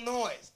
noise.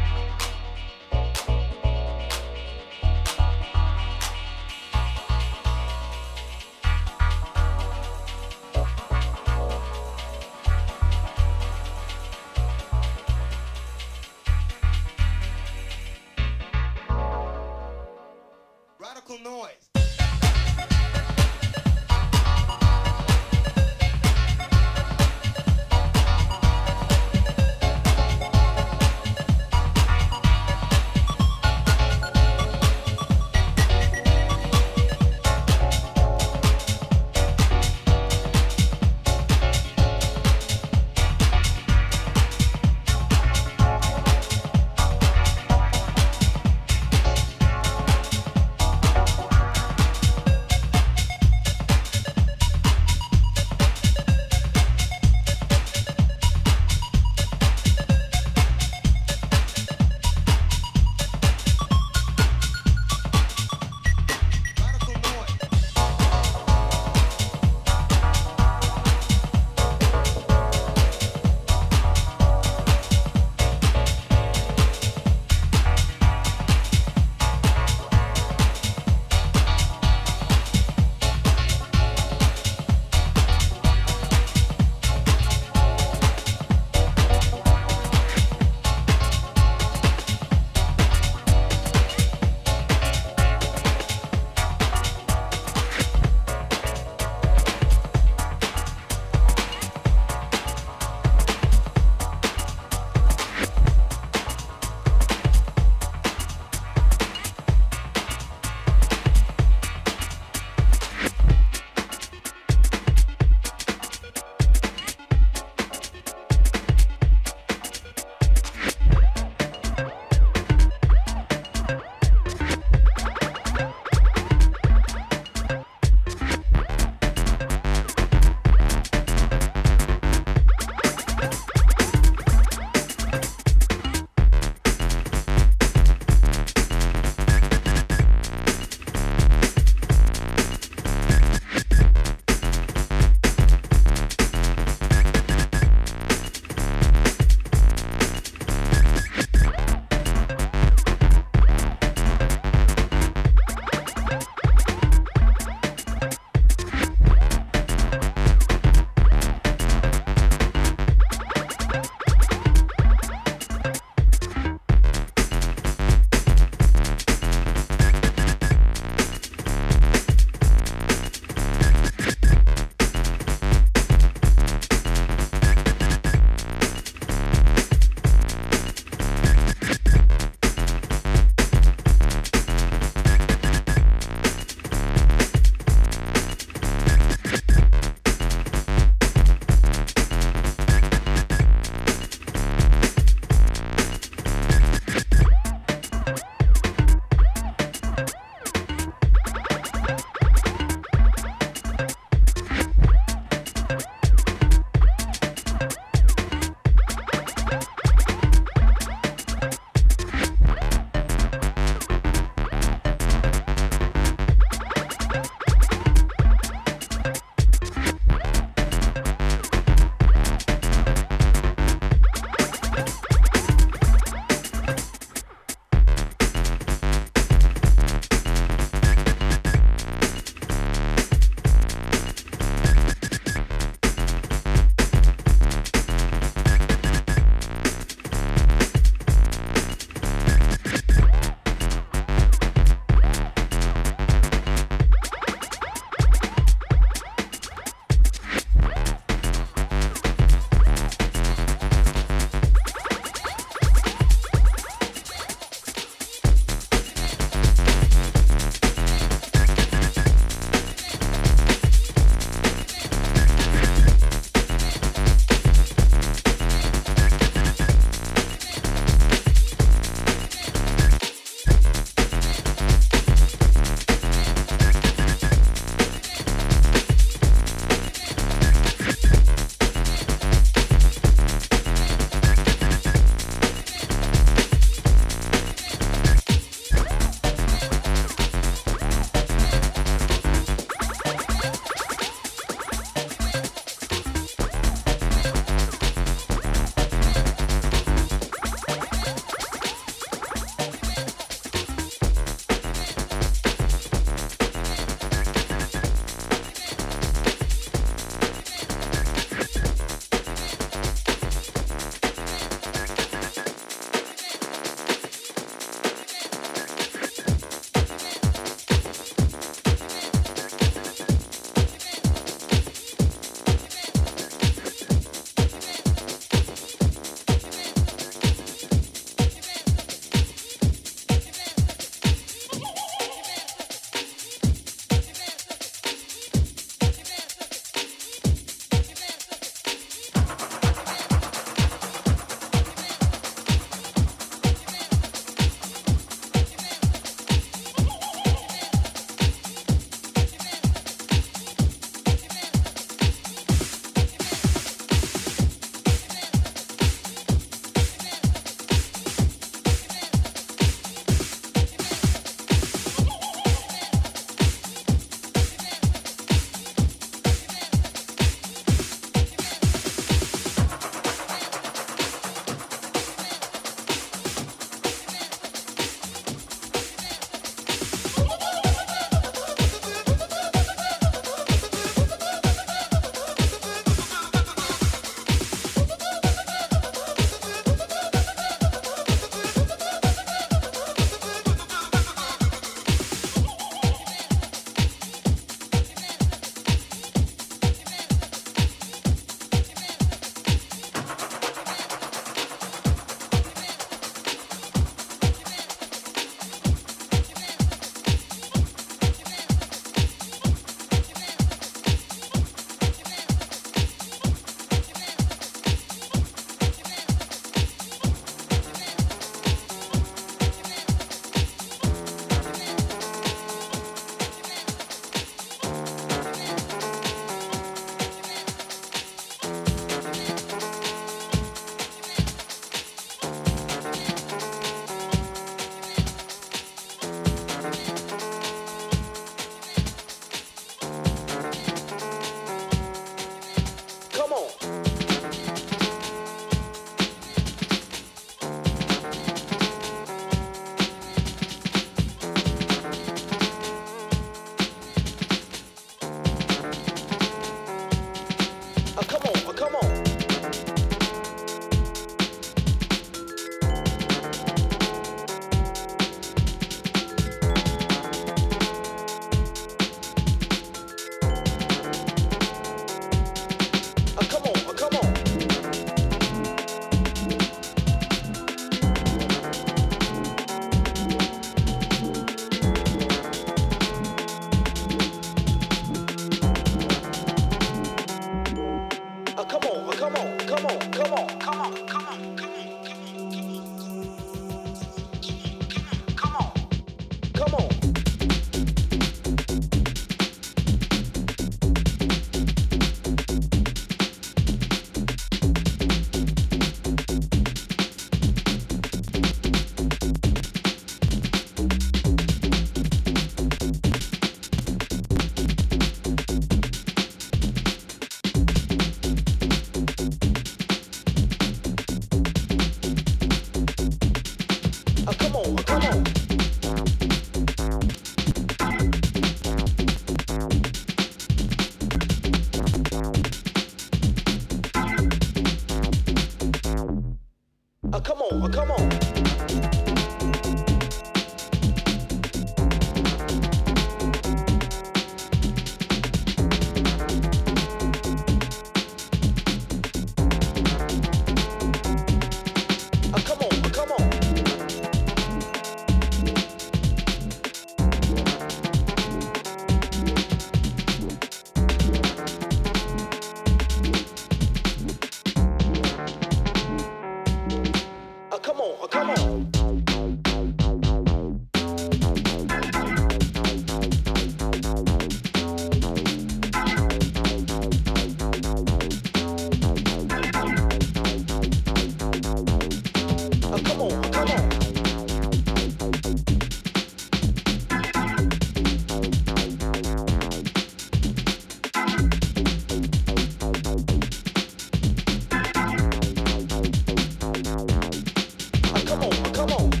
come on, come on.